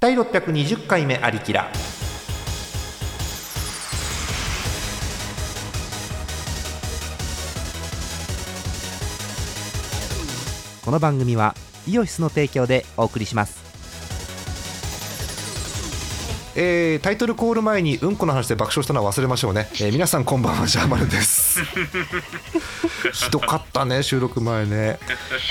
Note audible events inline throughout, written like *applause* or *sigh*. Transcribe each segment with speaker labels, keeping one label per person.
Speaker 1: 第620回目ありきら。この番組はイオシスの提供でお送りします。えータイトルコール前にうんこの話で爆笑したのは忘れましょうね、えー皆さんこんばんはジャーマルです。*laughs* ひどかったね収録前ね、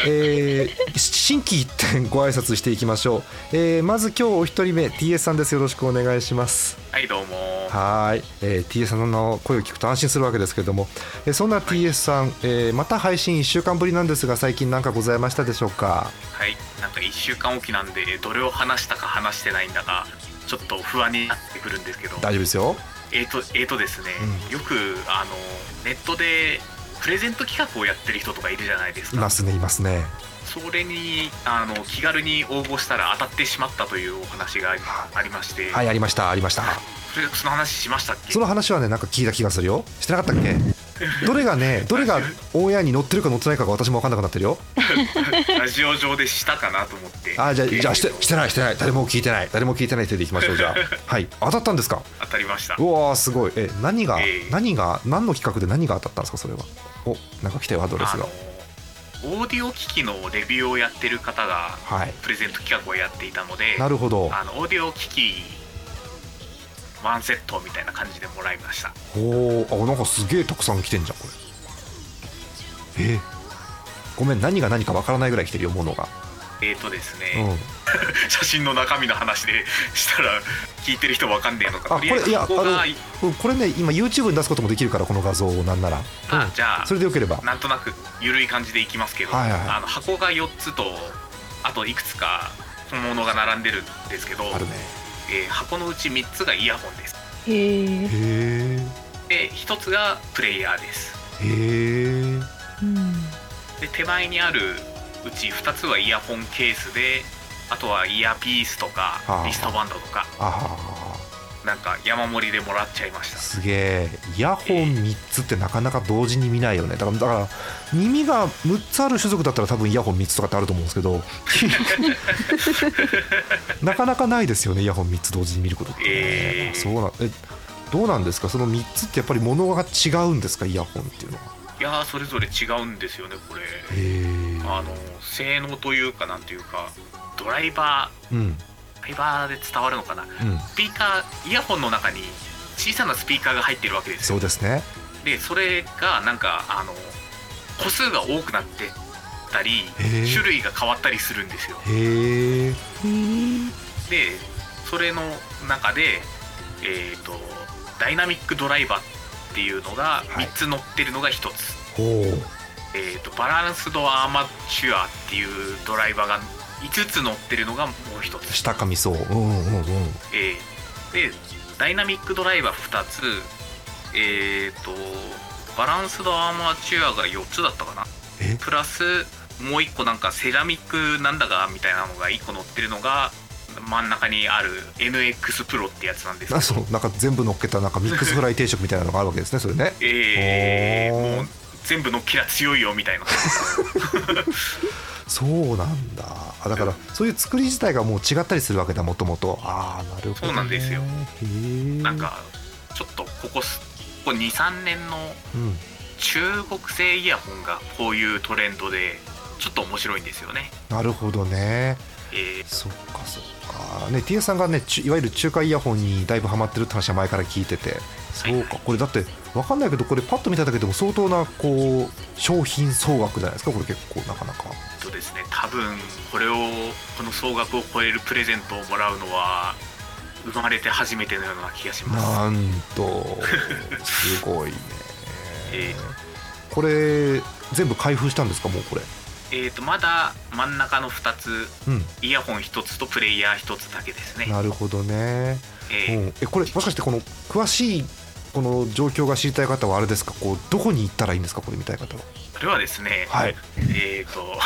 Speaker 1: えー新規一点ご挨拶していきましょう、えーまず今日お一人目 TS さんです。よろしくお願いします。
Speaker 2: はいどうも。
Speaker 1: はーい、えー TS さんの声を聞くと安心するわけですけれども、えーそんな TS さん、えーまた配信1週間ぶりなんですが最近何かございましたでしょうか？
Speaker 2: はい。なんか1週間おきなんでどれを話したか話してないんだかちょっと不安になってくるんですけど。
Speaker 1: 大丈夫ですよ。
Speaker 2: えーとえーとですね、
Speaker 1: う
Speaker 2: よくあのネットでプレゼント企画をやってる人とかいるじゃないですか。
Speaker 1: いますねいますね。
Speaker 2: それにあの気軽に応募したら当たってしまったというお話がありありまして、
Speaker 1: はいありましたありました
Speaker 2: それその話しましたっけ？
Speaker 1: その話はねなんか聞いた気がするよ。してなかったっけ？*laughs* どれがねどれがオンエアに載ってるか載ってないかが私も分かんなくなってるよ。*laughs*
Speaker 2: ラジオ上でしたかなと思って。
Speaker 1: あじゃあじゃあしてしてないしてない。誰も聞いてない。誰も聞いてない手でいきましょうじゃあ。*laughs* はい。当たったんですか？
Speaker 2: 当たりました。
Speaker 1: うわーすごい。え何が、
Speaker 2: ええ。
Speaker 1: 何が何の企画で何が当たったんですかそれは？おなんか来たよアドレスが。
Speaker 2: オーディオ機器のレビューをやってる方が
Speaker 1: はい。
Speaker 2: プレゼント企画をやっていたので
Speaker 1: なるほど。
Speaker 2: あのオーディオ機器ワンセットみたいな感じでもらいました。
Speaker 1: おーあなんかすげえたくさん来てんじゃんこれ。えーごめん何が何かわからないぐらい来てるよものが。
Speaker 2: えーとです
Speaker 1: う
Speaker 2: ね、
Speaker 1: ん。*laughs*
Speaker 2: 写真の中身の話でしたら聞いてる人わかんねえのか。
Speaker 1: これいやあのうんこれね今 YouTube に出すこともできるからこの画像をなんなら。うん
Speaker 2: あじゃあ
Speaker 1: それでよければ。
Speaker 2: なんとなく緩い感じでいきますけど、
Speaker 1: はいはいはい。
Speaker 2: あの箱が4つとあといくつか本物が並んでるんですけど、
Speaker 1: あるね
Speaker 2: えー箱のうち3つがイヤホンです。
Speaker 3: へえ。
Speaker 2: で1つがプレイヤーです。
Speaker 1: へえ
Speaker 3: うん。
Speaker 2: で手前にあるうち2つはイヤホンケースであとはイヤーピースとか
Speaker 1: はあ
Speaker 2: リストバンドとか。
Speaker 1: あ
Speaker 2: なんか山盛りでもらっちゃいました。
Speaker 1: あすげえ。イヤホン3つってなかなか同時に見ないよね。だからだから耳が6つある種族だったら多分イヤホン3つとかってあると思うんですけど *laughs* なかなかないですよねイヤホン3つ同時に見ることってね、
Speaker 2: えー。
Speaker 1: そうなんえどうなんですか？その3つってやっぱり物が違うんですか？イヤホンっていうのは。い
Speaker 2: やーそれぞれ違うんですよねこれ。
Speaker 1: へえ
Speaker 2: あの性能というかなんていうかドライバ
Speaker 1: うん。
Speaker 2: ードライバーで伝わるのかな？
Speaker 1: うん。
Speaker 2: スピーカーイヤホンの中に小さなスピーカーが入ってるわけですよ。
Speaker 1: そうですね。
Speaker 2: でそれがなんかあの個数が多くなってたり種類が変わったりするんですよ。
Speaker 1: へえ
Speaker 2: でそれの中でえっ、とダイナミックドライバーっていうのが
Speaker 1: はい。
Speaker 2: 3つ乗ってるのが1つ、
Speaker 1: ほう。
Speaker 2: えー、とバランスドアーマチュアっていうドライバーが5つ乗ってるのがもう1つ、
Speaker 1: 下噛みそう。うんうんうん。
Speaker 2: えーでダイナミックドライバー2つ。えっ、とバランスドアーマチュアが4つだったかな。
Speaker 1: え？
Speaker 2: プラスもう1個なんかセラミックなんだかみたいなのが1個乗ってるのが真ん中にある NX プロってやつなんですけ
Speaker 1: あ
Speaker 2: ど
Speaker 1: そうなんか全部乗っけたなんかミックスフライ定食みたいなのがあるわけですねそれね。*laughs*
Speaker 2: えー
Speaker 1: おー。
Speaker 2: もう全部乗っけりゃ強いよみたいな *laughs*
Speaker 1: そうなんだ。あだからそういう作り自体がもう違ったりするわけだもともとああなるほど、ね、
Speaker 2: そうなんですよ。なんかちょっとここすここ23年の
Speaker 1: うん。
Speaker 2: 中国製イヤホンがこういうトレンドでちょっと面白いんですよね。
Speaker 1: なるほどね
Speaker 2: えー。
Speaker 1: そっかそっか。ね T さんがねいわゆる中華イヤホンにだいぶハマってるって話は前から聞いてて。そうか。これだってわかんないけどこれパッと見ただけでも相当なこう商品総額じゃないですかこれ結構なかなか。
Speaker 2: えっとですね。多分これをこの総額を超えるプレゼントをもらうのは生まれて初めてのような気がします。
Speaker 1: なんと *laughs* すごいね。
Speaker 2: え
Speaker 1: これ全部開封したんですかもうこれ
Speaker 2: えーとまだ真ん中の2つ
Speaker 1: うん。
Speaker 2: イヤホン1つとプレイヤー1つだけですね。
Speaker 1: なるほどね。
Speaker 2: えー。
Speaker 1: うん、えこれもしかしてこの詳しいこの状況が知りたい方はあれですか？こうどこに行ったらいいんですか？これ見たい方は
Speaker 2: それはですね、
Speaker 1: はい。
Speaker 2: えっ、と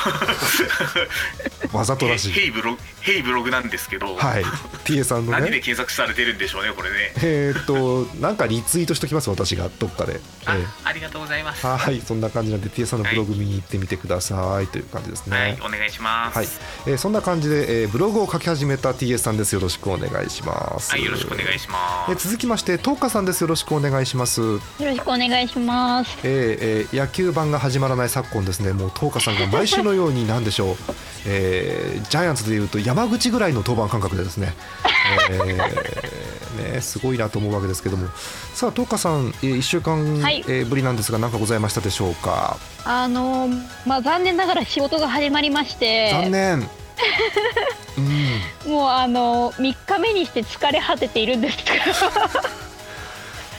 Speaker 1: わざとらしい。
Speaker 2: ヘイブログヘイブログなんですけど、
Speaker 1: はい。TA さんの
Speaker 2: 何で
Speaker 1: ね
Speaker 2: 検索されてるんでしょうねこれね。
Speaker 1: えーっとなんかリツイートしときます私がどっかで、え
Speaker 2: あ
Speaker 1: ー
Speaker 2: ありがとうございます。
Speaker 1: はいそんな感じなんで TA さんのブログ見に行ってみてくださいという感じですね。
Speaker 2: はいお願いします。
Speaker 1: はい、えーそんな感じで、えーブログを書き始めた TS さんです。よろしくお願いします。
Speaker 2: はいよろしくお願いしま
Speaker 1: えー
Speaker 2: す
Speaker 1: 続きましてトーカさんです。よろしくお願いします。
Speaker 3: よろしくお願いします。
Speaker 1: えーえー野球版が始まらない昨今ですねもうトーカさんが毎週のように何でしょう、えージャイアンツでいうと山口ぐらいの登板感覚でですね,、えーねすごいなと思うわけですけども。さあトーカさん、え1週間、
Speaker 3: はい。
Speaker 1: えーぶりなんですが何かございましたでしょうか？
Speaker 3: あのまあ残念ながら仕事が始まりまして、
Speaker 1: 残念。*laughs* うん。
Speaker 3: もうあの3日目にして疲れ果てているんですが、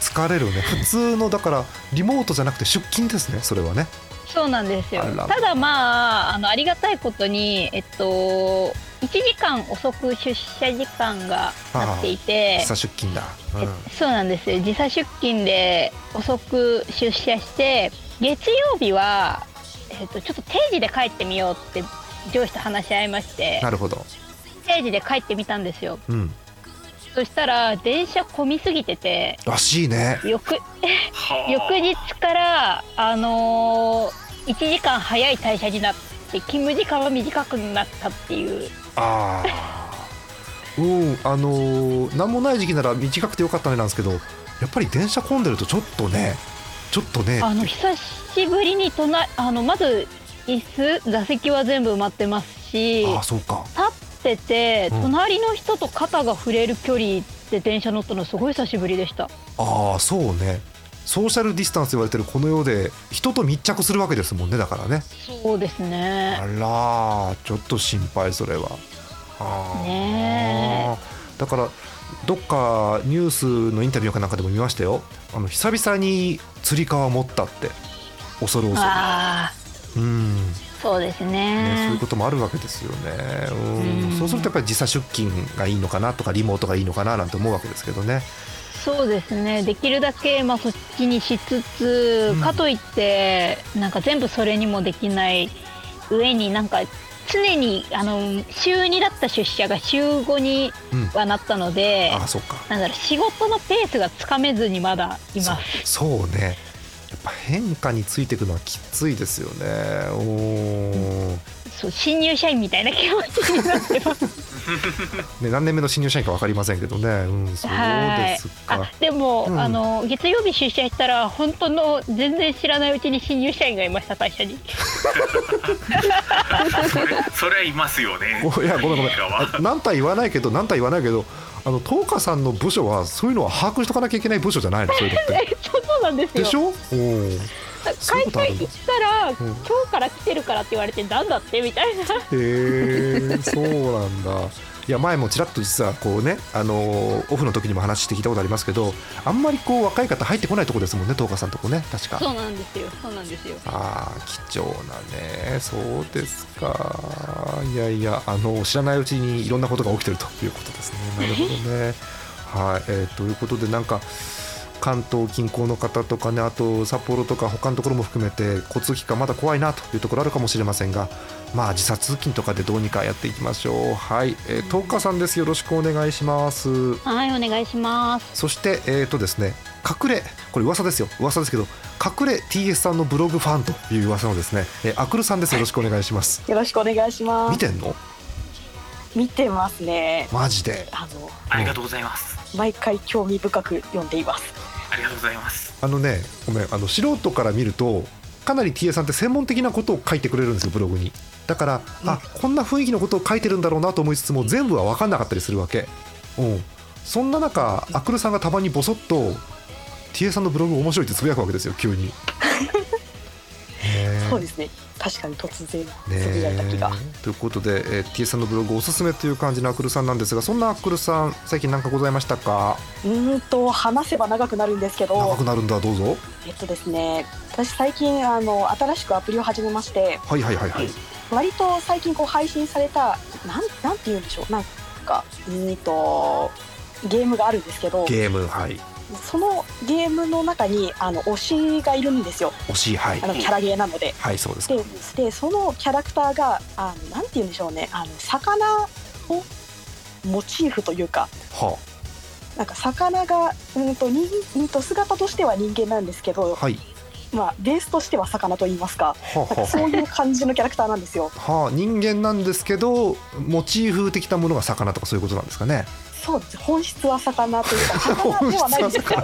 Speaker 1: 疲れるね。普通のだからリモートじゃなくて出勤ですねそれはね
Speaker 3: そうなんですよ。ただまああのありがたいことにえっと1時間遅く出社時間がなっていて
Speaker 1: 時。差出勤だ、
Speaker 3: えそうなんですよ。時差出勤で遅く出社して月曜日は、えっとちょっと定時で帰ってみようって上司と話し合いまして
Speaker 1: なるほど。
Speaker 3: 定時で帰ってみたんですよ。
Speaker 1: うん。
Speaker 3: そしたら電車混みすぎてて
Speaker 1: らしいね。
Speaker 3: 翌
Speaker 2: はあ。
Speaker 3: 翌日からあのー、1時間早い退社になって勤務時間は短くなったっていう。
Speaker 1: ああうんあのー、何もない時期なら短くてよかったねなんですけどやっぱり電車混んでるとちょっとねちょっとね。
Speaker 3: あの久しぶりに隣あのまず椅子座席は全部埋まってますし
Speaker 1: ああそうか。
Speaker 3: 立ってて
Speaker 1: うん。
Speaker 3: 隣の人と肩が触れる距離で電車乗ったのすごい久しぶりでした。
Speaker 1: ああそうねソーシャルディスタンス言われてるこの世で人と密着するわけですもんねだからね。
Speaker 3: そうです
Speaker 1: あ
Speaker 3: ね
Speaker 1: らちょっと心配それは。あー。
Speaker 3: ね
Speaker 1: だからどっかニュースのインタビューかなんかでも見ましたよ。あの久々につり革持ったって恐る恐る。
Speaker 3: ああ
Speaker 1: うん。
Speaker 3: そうです
Speaker 1: ね、そうい
Speaker 3: ね
Speaker 1: うこともあるわけですよね。うん。
Speaker 3: うん。
Speaker 1: そうするとやっぱり時差出勤がいいのかなとかリモートがいいのかななんて思うわけですけどね。
Speaker 3: そうですねできるだけまあそっちにしつつ、
Speaker 1: うん
Speaker 3: かといってなんか全部それにもできない上になんか常にあの週2だった出社が週5に
Speaker 1: うん。
Speaker 3: はなったので、
Speaker 1: ああそっか。
Speaker 3: なんだろう仕事のペースがつかめずにまだいます
Speaker 1: そうね。やっぱ変化についていくのはきついですよね。おー
Speaker 3: そう新入社員みたいな気持ちになってます *laughs*
Speaker 1: ね何年目の新入社員かわかりませんけどね。うんそうです
Speaker 3: あ
Speaker 1: か。
Speaker 3: でも、
Speaker 1: うん
Speaker 3: あの月曜日出社したら本当の全然知らないうちに新入社員がいました会社に *laughs*
Speaker 2: それはいますよね
Speaker 1: おいやごめんごめん。
Speaker 2: は
Speaker 1: あ何体言わないけど何体言わないけど。あの東花さんの部署はそういうのは把握しとかなきゃいけない部署じゃないのそういうのって。*laughs*
Speaker 3: えそうそうなんですよ
Speaker 1: でしょ？うん。
Speaker 3: 会社行ったら、
Speaker 1: ん
Speaker 3: 今日から来てるからって言われてなんだって？みたいな。
Speaker 1: へえそうなんだ。いや前もちらっと実はこうね、あのーオフの時にも話して聞いたことありますけどあんまりこう若い方入ってこないとこですもんね東花さんとこね確か。
Speaker 3: そうなんですよそうなんですよ。
Speaker 1: ああ貴重なねそうですか。いやいやあの知らないうちにいろんなことが起きてるということですね。なるほどね。はい、えーということでなんか関東近郊の方とかねあと札幌とか他のところも含めて交通機関まだ怖いなというところあるかもしれませんがまあ時差通勤とかでどうにかやっていきましょう。はい、えー、東花さんです。よろしくお願いします。
Speaker 3: はいお願いします。
Speaker 1: そしてえーとですね隠れこれ噂ですよ。噂ですけど隠れ TS さんのブログファンという噂のですね、えーアクルさんです。よろしくお願いします。
Speaker 4: よろしくお願いします。
Speaker 1: 見てんの？
Speaker 4: 見てますね。
Speaker 1: マジで。
Speaker 4: あの
Speaker 2: ありがとうございます。
Speaker 4: 毎回興味深く読んでいます。
Speaker 2: ありがとうございます。
Speaker 1: あのねごめんあの素人から見るとかなり TA さんって専門的なことを書いてくれるんですよブログに。だから、あこんな雰囲気のことを書いてるんだろうなと思いつつも全部は分かんなかったりするわけ。うん。そんな中アクルさんがたまにボソッと TA さんのブログ面白いってつぶやくわけですよ急に *laughs*
Speaker 4: そうですね。確かに突然
Speaker 1: ね
Speaker 4: つぶやいた気が。
Speaker 1: ということで、えー、T さんのブログおすすめという感じのアクルさんなんですがそんなアクルさん最近何かございましたか？
Speaker 4: うーんと話せば長くなるんですけど、
Speaker 1: 長くなるんだどうぞ。
Speaker 4: えっとですね、私最近あの新しくアプリを始めまして、
Speaker 1: はいはいはいはい。
Speaker 4: 割と最近こう配信されたなんなんて言うんでしょう、なんかうーんとゲームがあるんですけど、
Speaker 1: ゲームはい
Speaker 4: そのゲームの中にあの推しがいるんですよ。
Speaker 1: 惜しいはい。
Speaker 4: あのキャラゲーなので。
Speaker 1: はいそうです。
Speaker 4: ででそのキャラクターがあのなんて言うんでしょうね。あの魚をモチーフというか
Speaker 1: は
Speaker 4: なんか魚がうんと人うんと姿としては人間なんですけど、
Speaker 1: あはい。
Speaker 4: まあ、ベースとしては魚と言いますか。か
Speaker 1: は
Speaker 4: そういう感じのキャラクターなんですよ。
Speaker 1: あはあ人間なんですけどモチーフ的なものが魚とかそういうことなんですかね
Speaker 4: そうです本質は魚というか *laughs* 魚ではないんですが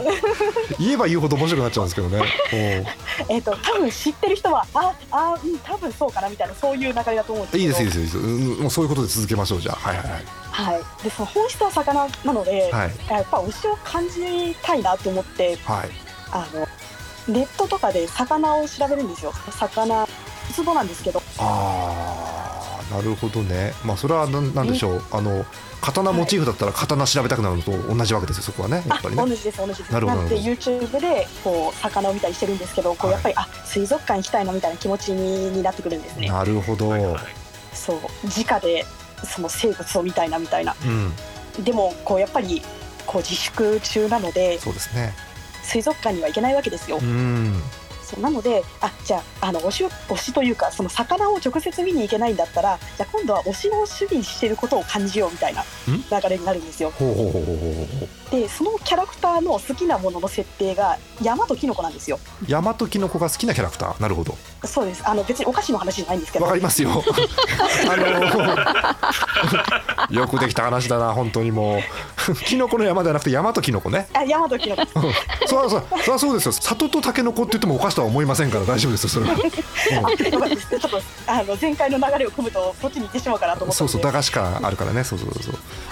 Speaker 1: 言えば言うほど面白くなっちゃうんですけどね。*laughs*
Speaker 4: えっと多分知ってる人はああうん多分そうかなみたいなそういう流れだと思うんです
Speaker 1: いいですいいですいいです。うんもうそういうことで続けましょうじゃあ。はいはいはい。
Speaker 4: はい、でその本質は魚なので、
Speaker 1: はい。
Speaker 4: やっぱ推しを感じたいなと思って
Speaker 1: はい。
Speaker 4: あのネットとかで魚を調べるんですよ。魚ウツボなんですけど。
Speaker 1: あーなるほどね。まあそれはなんなんでしょう。あの刀モチーフだったら刀調べたくなるのと同じわけですよそこはねやっぱりね。
Speaker 4: あ同じです同じです。
Speaker 1: なるほど
Speaker 4: んで YouTube でこう魚を見たりしてるんですけどこう
Speaker 1: はい。
Speaker 4: やっぱり、あ水族館行きたいなみたいな気持ちにになってくるんですね。
Speaker 1: なるほど、
Speaker 2: はいはい。
Speaker 4: そう。直でその生物を見たいなみたいな。
Speaker 1: うん。
Speaker 4: でもこうやっぱりこう自粛中なので
Speaker 1: そうですね。
Speaker 4: 水族館には行けないわけですよ、
Speaker 1: うん
Speaker 4: そうなのであじゃああの推しを推しというかその魚を直接見に行けないんだったらじゃあ今度は推しの守備にしてることを感じようみたいな流れになるんですよ。でそのキャラクターの好きなものの設定が山とキノコなんですよ。
Speaker 1: 大和キノコが好きなキャラクター？なるほど。
Speaker 4: そうです。あの別にお菓子の話じゃないんですけど。
Speaker 1: わかりますよ。*laughs* あのよくできた話だな本当にもう。キノコの山ではなくて山とキノコね。
Speaker 4: あ山とキノコ。
Speaker 1: うん。そりゃそうそりゃそうですよ。里とタケノコって言ってもお菓子とは思いませんから大丈夫ですよそれは、*laughs*
Speaker 4: あの前回の流れを組むとそっちに行ってしまうかなと
Speaker 1: うん、
Speaker 4: 思ったので
Speaker 1: そうそう駄菓子感あるからね。そうそうそう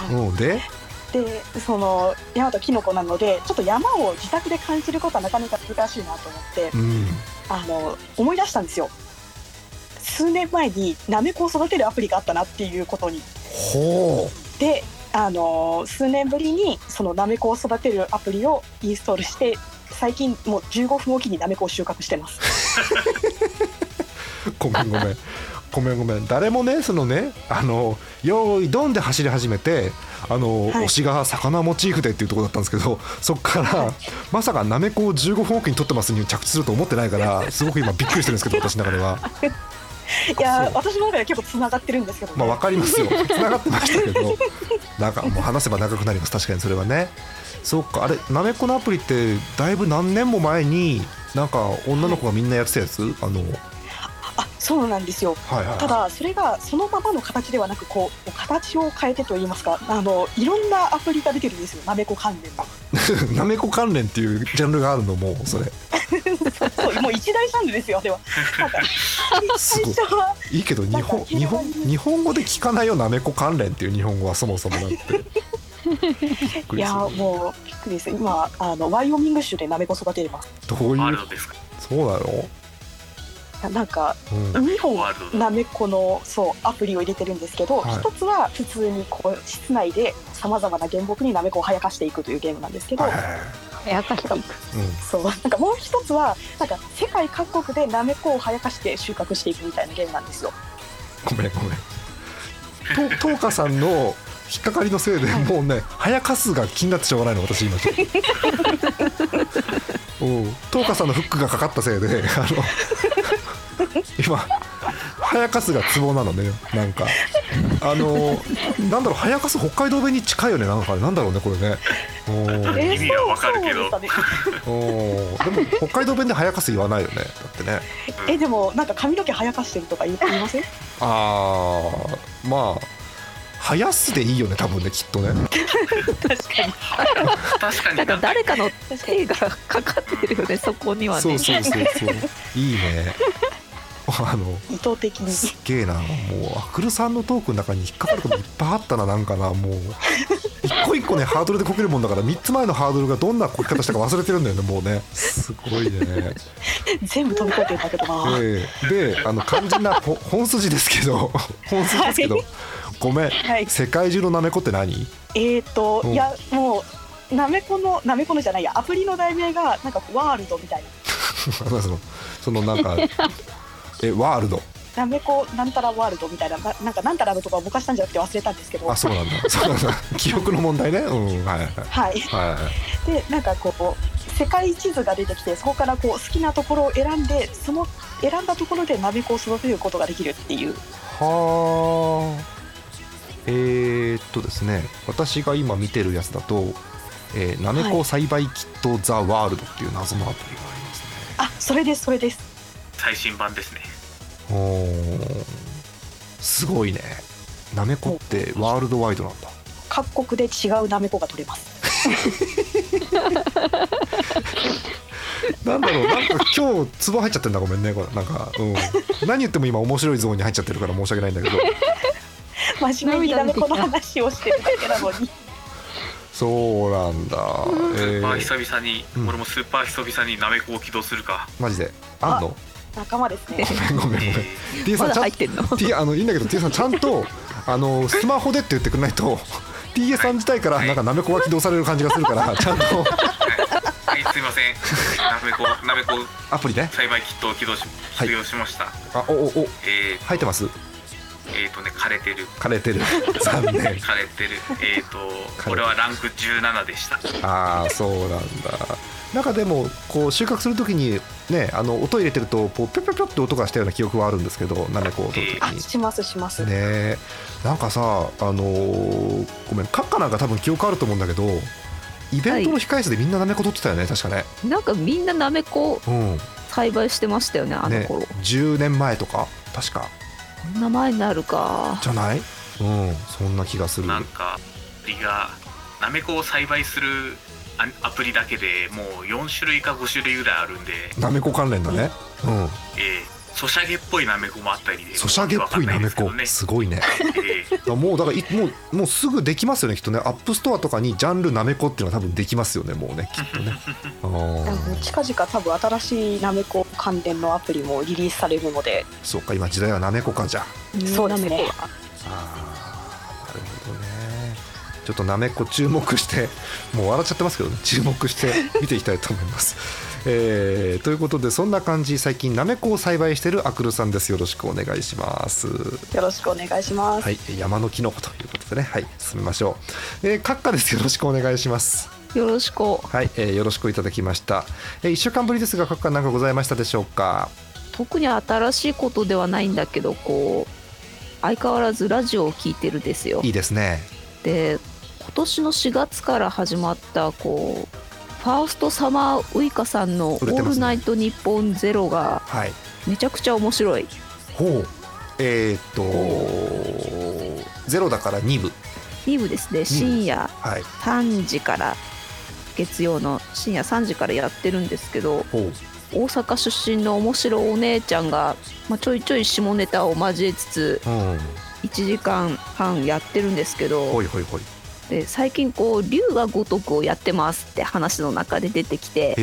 Speaker 1: そう、うん、で？
Speaker 4: でその山とキノコなのでちょっと山を自宅で感じることはなかなか難しいなと思って
Speaker 1: うん。
Speaker 4: あの思い出したんですよ。数年前にナメコを育てるアプリがあったなっていうことに。
Speaker 1: ほ
Speaker 4: であの数年ぶりにそのナメコを育てるアプリをインストールして最近もう15分おきにナメコを収穫してます。
Speaker 1: う *laughs* ごめんごめん。ごめんごめん。誰もねそのねあのよーいドンで走り始めてあの、
Speaker 4: はい。
Speaker 1: 推しが魚モチーフでっていうところだったんですけどそこから、まさかなめこを15分おきに撮ってますに着地すると思ってないからすごく今びっくりしてるんですけど私の中では。
Speaker 4: いや私の中では結構つながってるんですけど、ね。
Speaker 1: まあわかりますよ。繋がってましたけど。なんかもう話せば長くなります。確かにそれはねそうか。あれなめこのアプリってだいぶ何年も前になんか女の子がみんなやってたやつ、あの
Speaker 4: あそうなんですよ。
Speaker 1: はいはい
Speaker 4: ただそれがそのままの形ではなくこう形を変えてといいますかあのいろんなアプリが出てるんですよ。なめこ関連の。*laughs*
Speaker 1: なめこ関連っていうジャンルがあるのもうそれ。*laughs*
Speaker 4: そうもう一大ジャンルですよでは。なんか最初はい
Speaker 1: いけど日本日本日本語で聞かないよなめこ関連っていう日本語はそもそもなんて
Speaker 4: いやもうびっくりです。今あのワイオミング州でなめこ育ててます。
Speaker 1: どういうそうなの、
Speaker 4: なんか
Speaker 1: うん、
Speaker 4: 2本なめこのそうアプリを入れてるんですけど、
Speaker 1: はい。
Speaker 4: 一つは普通にこう室内でさまざまな原木になめこを生やかしていくというゲームなんですけど、
Speaker 1: はいはいはい。
Speaker 3: やかしていく
Speaker 1: うん
Speaker 4: そうなんかもう一つはなんか世界各国でなめこを生やかして収穫していくみたいなゲームなんですよ。
Speaker 1: ごめんごめん。とトーカさんの引っかかりのせいでもうね早かすが気になってしょうがないの私今ちょっと。*laughs* うんトーカさんのフックがかかったせいであの今早かすがツボなのねなんか。あのなんだろう早かす北海道弁に近いよねなんかねなんだろうねこれね。*laughs*
Speaker 2: 意味はわかるけど。
Speaker 1: おーでも北海道弁で早かす言わないよねだってね。
Speaker 4: えでもなんか髪の毛生やかしてるとか言いません？
Speaker 1: あーまあ生やすでいいよね多分ねきっとね。
Speaker 4: 確かに。
Speaker 2: 確かに
Speaker 5: なんか誰かの手がかかってるよねそこにはね。
Speaker 1: そうそうそうそう。いいね。あの
Speaker 4: 意図的に。
Speaker 1: すっげえな。もうアクルさんのトークの中に引っかかることいっぱいあったななんかなもう。一個一個ねハードルでこけるもんだから3つ前のハードルがどんなこき方したか忘れてるんだよねもうね。すごいね。
Speaker 4: 全部飛び越えてるんだけどな、
Speaker 1: でであの肝心なほ本筋ですけど本筋ですけど、
Speaker 4: はい
Speaker 1: ごめん、
Speaker 4: はい。
Speaker 1: 世界中のなめこって何？
Speaker 4: えーっと、
Speaker 1: うん。
Speaker 4: いやもうなめこのなめこのじゃないや。アプリの題名がなんかワールドみたいな。*laughs*
Speaker 1: そのそのなんか *laughs* えワールド？
Speaker 4: なめこなんたらワールドみたいな。ななんかなんたらのとかぼかしたんじゃなくて忘れたんですけど。
Speaker 1: あそうなんだ。そうなんだ。*laughs* 記憶の問題ね。うんはいはい。
Speaker 4: はい。
Speaker 1: はいはい。
Speaker 4: でなんかこう世界地図が出てきてそこからこう好きなところを選んでその選んだところでなめこを育てることができるっていう。
Speaker 1: はあえー、っとですね私が今見てるやつだと、えーなめこ栽培キットザワールドっていう謎のアプリがありますね、
Speaker 4: あそれですそれです。
Speaker 2: 最新版ですね。
Speaker 1: おーすごいね。なめこってワールドワイドなんだ。
Speaker 4: 各国で違うなめこが取れます。
Speaker 1: なんだろうなんか今日ツボ入っちゃってんだごめんね。これなんか、うん、何言っても今面白いゾーンに入っちゃってるから申し訳ないんだけど
Speaker 4: 真面目になめこの話をしてるだけなのに。
Speaker 1: そうなんだ、え
Speaker 2: まあ
Speaker 1: ー、
Speaker 2: 久々に、
Speaker 1: うん。
Speaker 2: 俺もスーパー久々になめこを起動するか。
Speaker 1: マジで？あんの？
Speaker 4: 仲間ですね。
Speaker 1: ごめんごめんごめん。*laughs*
Speaker 2: え
Speaker 1: T さ
Speaker 5: ま
Speaker 1: んちゃん
Speaker 5: だ入ってんの
Speaker 1: ？T あのいいんだけど T さんちゃんとあのスマホでって言ってくれないと *laughs* TA さん自体からなんかなめこが起動される感じがするから *laughs* ちゃんと。
Speaker 2: ーはい、はい、すいません。なめこなめこ
Speaker 1: アプリね。
Speaker 2: 栽培キットを起動し
Speaker 1: はい。
Speaker 2: 起動しました、
Speaker 1: あおおお。
Speaker 2: えー、
Speaker 1: 入ってます？
Speaker 2: えーとね枯れてる。
Speaker 1: 枯れてる。*laughs* 残念。
Speaker 2: 枯れてる。えーとこれはランク17でした。
Speaker 1: ああそうなんだ。なんかでもこう収穫するときにねあの音入れてるとこうピョピョピョって音がしたような記憶はあるんですけどなめこを取るときに
Speaker 4: あしますします、
Speaker 1: ねえ。なんかさあのーごめんカッカなんか多分記憶あると思うんだけどイベントの控え室でみんななめこ取ってたよね確かね。
Speaker 5: なんかみんななめこ
Speaker 1: うん。
Speaker 5: 栽培してましたよねあの
Speaker 1: ね
Speaker 5: 頃、
Speaker 1: 10年前とか確か
Speaker 5: こんな前になるか。
Speaker 1: じゃない？うんそんな気がする。
Speaker 2: なんかアプリがなめこを栽培するアアプリだけでもう4種類か5種類ぐらいあるんで、
Speaker 1: なめこ関連だね。うん。
Speaker 2: えーソシャゲっぽいなめこもあったりで。
Speaker 1: ソシャゲっぽいなめこ。
Speaker 2: す
Speaker 1: すごいね。
Speaker 2: えー
Speaker 1: もうだからいもうもうすぐできますよねきっとね。 App Store とかにジャンルなめこっていうのは多分できますよねもうねきっとね。*laughs*
Speaker 4: 近々多分新しいなめこ関連のアプリもリリースされるので。
Speaker 1: そうか今時代はなめこかじゃあ。
Speaker 4: そうですね。
Speaker 5: なめこが
Speaker 1: あーなるほどねちょっとなめこ注目して *laughs* もう笑っちゃってますけどね注目して見ていきたいと思います、*laughs* えーということでそんな感じ最近なめこを栽培しているアクルさんです。よろしくお願いします。
Speaker 4: よろしくお願いします、
Speaker 1: はい山のキノコということでね。はい進みましょう、えー、閣下です。よろしくお願いします。
Speaker 5: よろしく。
Speaker 1: はい、えーよろしくいただきました、えー、1週間ぶりですが閣下何かございましたでしょうか？
Speaker 5: 特に新しいことではないんだけどこう相変わらずラジオを聞いてるですよ。
Speaker 1: いいですね。
Speaker 5: で今年の4月から始まったこうファーストサマーウイカさんの「オールナイトニッポンゼロが
Speaker 1: はい。
Speaker 5: めちゃくちゃ面白い。
Speaker 1: ほう。えーっとゼロだから2部。
Speaker 5: 2部ですね。深夜
Speaker 1: はい。
Speaker 5: 3時から月曜の深夜3時からやってるんですけど大阪出身の面白いお姉ちゃんが、まあ、ちょいちょい下ネタを交えつつ
Speaker 1: うん。
Speaker 5: 1時間半やってるんですけど
Speaker 1: ほいほいほい
Speaker 5: で最近こう龍が如くをやってますって話の中で出てきて。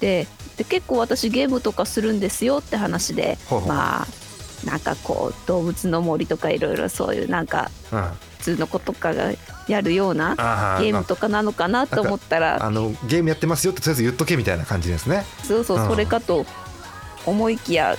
Speaker 5: でで結構私ゲームとかするんですよって話で。まあなんかこう動物の森とかいろいろそういうなんか
Speaker 1: うん。
Speaker 5: 普通の子とかがやるような
Speaker 1: あ
Speaker 5: ゲームとかなのかなと思ったら。
Speaker 1: あのゲームやってますよってとりあえず言っとけみたいな感じですね、
Speaker 5: そうそう
Speaker 1: うん。
Speaker 5: それかと思いきや
Speaker 1: う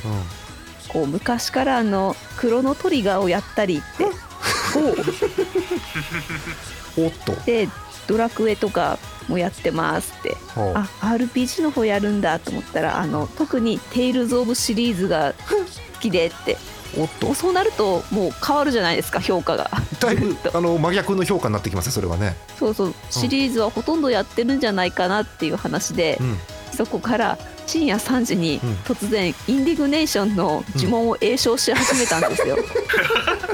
Speaker 5: こう昔からあのクロノトリガーをやったりって
Speaker 1: ん、*laughs* おっと。
Speaker 5: でドラクエとかもやってますって。あ RPG の方やるんだと思ったらあの特に「テイルズ・オブ」シリーズが好きでって。
Speaker 1: おっと。
Speaker 5: そうなるともう変わるじゃないですか評価が。*laughs*
Speaker 1: だいぶあの真逆の評価になってきますねそれはね、
Speaker 5: そうそう。シリーズはほとんどやってるんじゃないかなっていう話で、
Speaker 1: うん、
Speaker 5: そこから深夜3時に
Speaker 1: うん。
Speaker 5: 突然インディグネーションの呪文を詠唱し始めたんですよ、*laughs*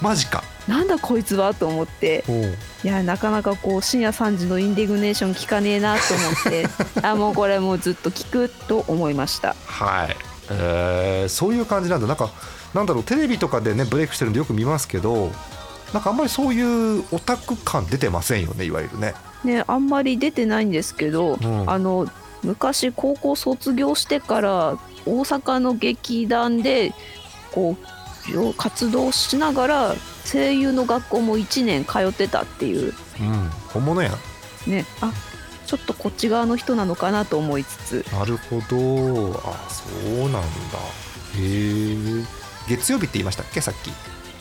Speaker 1: マジか。
Speaker 5: なんだこいつはと思って。いやなかなかこう深夜3時のインディグネーション聞かねえなと思って。*laughs* あもうこれもうずっと聞くと思いました。
Speaker 1: はい、えーそういう感じなんだ。なんかなんだろうテレビとかでねブレイクしてるんでよく見ますけどなんかあんまりそういうオタク感出てませんよねいわゆるね。
Speaker 5: ねあんまり出てないんですけど、
Speaker 1: うん。
Speaker 5: あの昔高校卒業してから大阪の劇団でこうよ活動しながら声優の学校も1年通ってたっていう。
Speaker 1: うん本物や。ん
Speaker 5: ねあちょっとこっち側の人なのかなと思いつつ。
Speaker 1: なるほど。あそうなんだ。へえ。月曜日って言いましたっけ？さっき。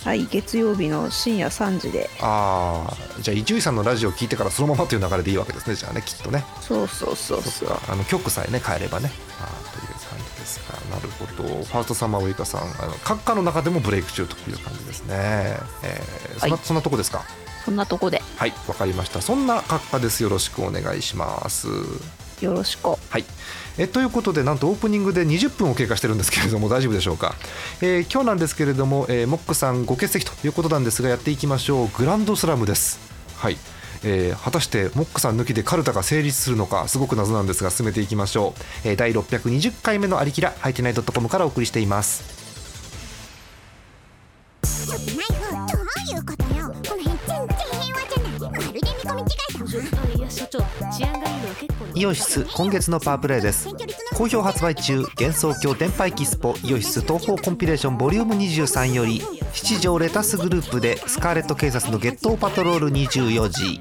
Speaker 5: はい月曜日の深夜3時で。
Speaker 1: ああじゃあ伊集院さんのラジオを聞いてからそのままという流れでいいわけですねじゃあねきっとね。
Speaker 5: そうそうそう
Speaker 1: そ
Speaker 5: そう
Speaker 1: あの曲さえね変えればね。あですか。なるほど。ファーストサマーウイカさんあの閣下の中でもブレイク中という感じですね、えーそんな
Speaker 5: はい。
Speaker 1: そんなとこですか？
Speaker 5: そんなとこで。
Speaker 1: はいわかりました。そんな閣下です。よろしくお願いします。
Speaker 5: よろしく。
Speaker 1: はい。えということでなんとオープニングで20分を経過してるんですけれども大丈夫でしょうか、えー今日なんですけれども、えーモックさんご欠席ということなんですがやっていきましょう。グランドスラムです。はいえー果たしてモックさん抜きでカルタが成立するのかすごく謎なんですが進めていきましょう、えー第620回目のありきらハイテナイドットコムからお送りしています。
Speaker 6: イフどういうことよ。この辺全然平和じゃない。まるで見込み違いだわ
Speaker 7: いや所長治安がいいのは結構な
Speaker 1: イオシス今月のパワープレイです好評発売中幻想郷電波キスポイオシス東方コンピレーションボリューム23より七条レタスグループでスカーレット警察のゲットパトロール24時。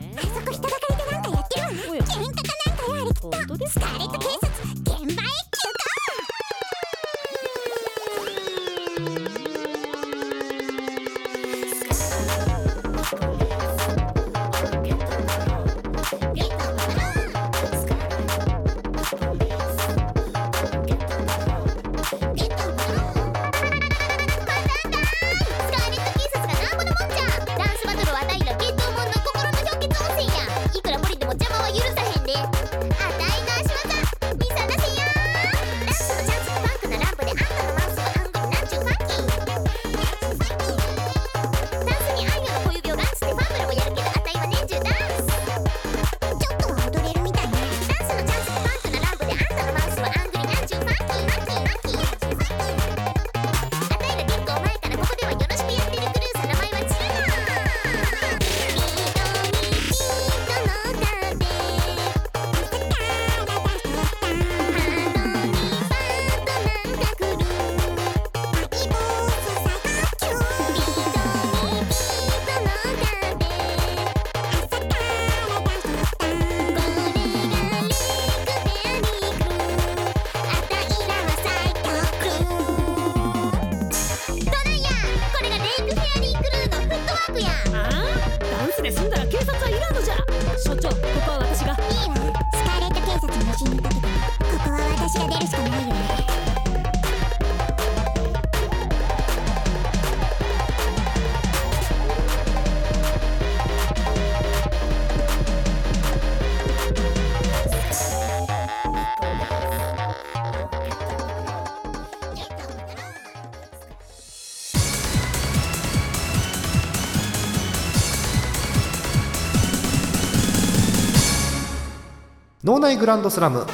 Speaker 1: 脳内グランドスラム。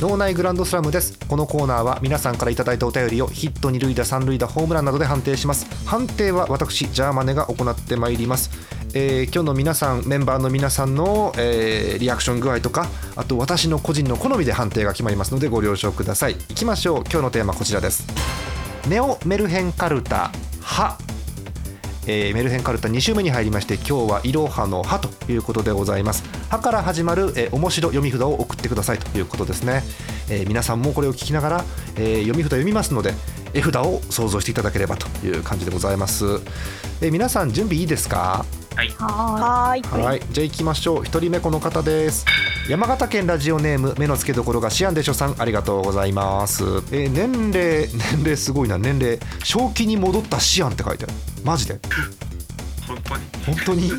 Speaker 1: 脳内グランドスラムです。このコーナーは皆さんからいただいたお便りをヒット二塁打三塁打ホームランなどで判定します。判定は私ジャーマネが行ってまいります。えー今日の皆さんメンバーの皆さんの、えーリアクション具合とかあと私の個人の好みで判定が決まりますのでご了承ください。いきましょう。今日のテーマこちらです。ネオメルヘンカルタ。えーメルヘンカルタ2週目に入りまして今日は「いろはの歯」ということでございます「歯」から始まる、えー面白読み札を送ってくださいということですね、えー皆さんもこれを聞きながら、えー読み札読みますので絵札を想像していただければという感じでございます、え皆さん準備いいですか？
Speaker 2: はい。
Speaker 5: は
Speaker 4: い。
Speaker 1: はい、じゃあ行きましょう。1人目この方です。山形県ラジオネーム目の付けどころがシアンでしょさん。ありがとうございます、えー年齢年齢すごいな。年齢正気に戻ったシアンって書いてある。マジで？
Speaker 2: 本当に？
Speaker 1: 本当に？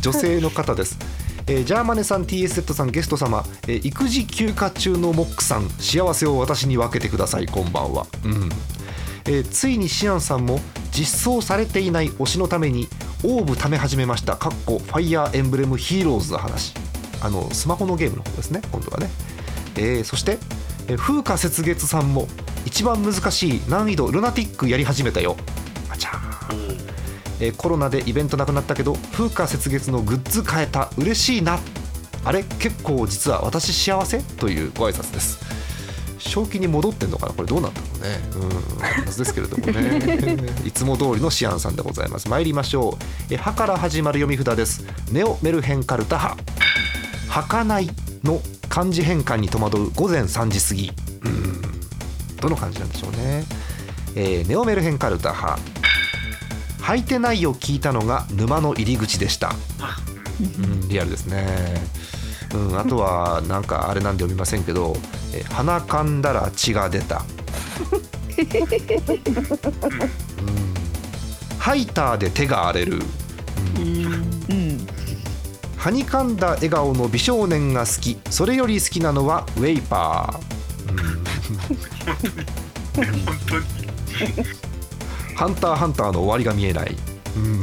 Speaker 1: 女性の方です、えージャーマネさん TSZ さんゲスト様、えー育児休暇中のモックさん。幸せを私に分けてください。こんばんは、うんえーついにシアンさんも実装されていない推しのためにオーブ貯め始めました。かっこファイヤーエンブレムヒーローズの話。あのスマホのゲームの方ですね今度はね、えーそして、えー風花雪月さんも一番難しい難易度ルナティックやり始めたよ。あちゃー。えーコロナでイベントなくなったけど風花雪月のグッズ買えた。嬉しいな。あれ結構実は私幸せ？というご挨拶です正気に戻ってんのかな？これどうなんだろうね。うんですけれどもね。*laughs* いつも通りのシアンさんでございます。参りましょう。え歯から始まる読み札です。ネオメルヘンカルタハ儚いの漢字変換に戸惑う午前3時過ぎ。うんどの感じなんでしょうね、えーネオメルヘンカルタ派履いてないを聞いたのが沼の入り口でした。
Speaker 2: あ。
Speaker 1: うん、リアルですね。うん、あとはなんかあれなんで読みませんけど、え鼻かんだら血が出た。うん、ハイターで手が荒れる。
Speaker 5: うん
Speaker 1: はにかんだ笑顔の美少年が好き。それより好きなのはウェイパー。うんハンターハンターの終わりが見えない。うん、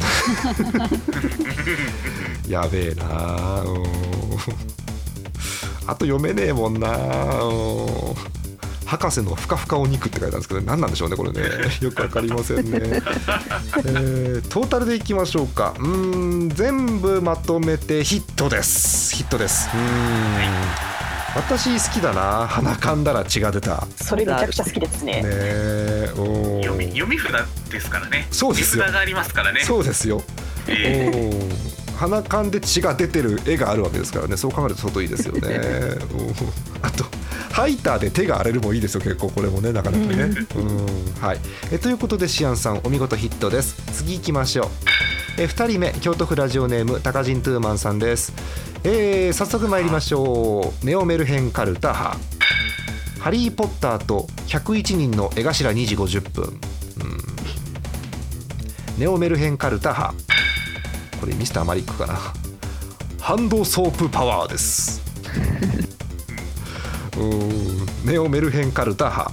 Speaker 1: *laughs* やべえな *laughs* あと読めねえもんな。うん博士のふかふかお肉って書いてあるんですけど何なんでしょうねこれね。*laughs* よくわかりませんね、えートータルでいきましょうか。うーん全部まとめてヒットです。ヒットです。うーん。私好きだな。鼻かんだら血が出た。
Speaker 4: それめちゃくちゃ好きですね。
Speaker 1: ねえうん
Speaker 2: 読み読み札ですからね。
Speaker 1: そうですよ。
Speaker 2: 札がありますからね。
Speaker 1: そうですよ。
Speaker 2: ええ
Speaker 1: おー鼻かんで血が出てる絵があるわけですからね。そう考えると相当いいですよね。*laughs* うん。あとハイターで手が荒れるもいいですよ結構これもねなかなかね、うん。はい、えということでシアンさんお見事ヒットです。次行きましょう。え2人目京都府ラジオネームタカジントゥーマンさんです、えー早速参りましょう。ネオメルヘンカルタ派ハリー・ポッターと101人の絵頭2時50分。うん。ネオメルヘンカルタ派これミスターマリックかな。ハンドソープパワーです。うーん。ネオメルヘンカルタ派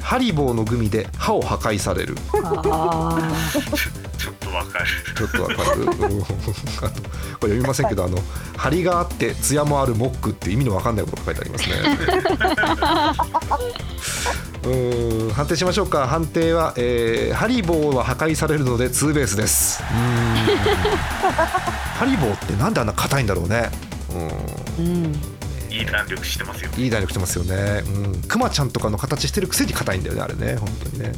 Speaker 1: ハリボーのグミで歯を破壊される。
Speaker 5: あ
Speaker 2: ちょっとわかる。
Speaker 1: ちょっとわかる？うん。あとこれ読みませんけどあの張りがあって艶もあるモックって意味のわかんないことが書いてありますねうーん判定しましょうか判定は、えーハリボーは破壊されるのでツーベースですうーんハリボーってなんであんな硬いんだろうねうん
Speaker 5: ーうん
Speaker 2: いい弾力してますよ
Speaker 1: いい弾力してますよね。うん、クマちゃんとかの形してるくせに硬いんだよね、あれね、本当にね。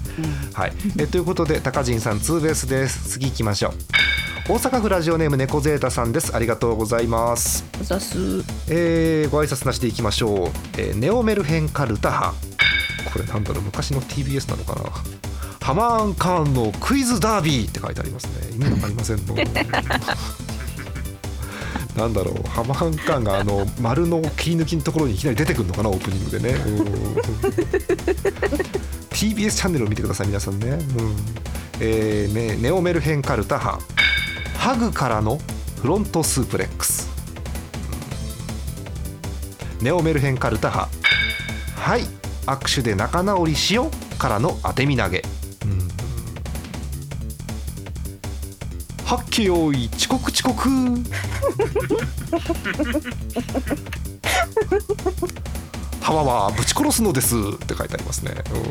Speaker 1: はい、えということで、高陣さんツーベースです。次行きましょう。大阪府ラジオネーム猫ゼータさんです。ありがとうございます。
Speaker 5: ざす
Speaker 1: えー、ご挨拶なしでいきましょう。えーネオメルヘンカルタ派。これなんだろう、昔の TBS なのかな。ハマーンカーンのクイズダービーって書いてありますね。意味わかりませんの。*laughs* なんだろうハマーンカーンがあの丸の切り抜きのところにいきなり出てくるのかなオープニングでね。TBS チャンネルを見てください皆さんね。うんえーねネオメルヘンカルタ派。ハグからのフロントスープレックス。ネオメルヘンカルタ派はい握手で仲直りしようからの当て身投げ。うん。はっけよい遅刻遅刻。*laughs* 浜はぶち殺すのです。って書いてありますね。うん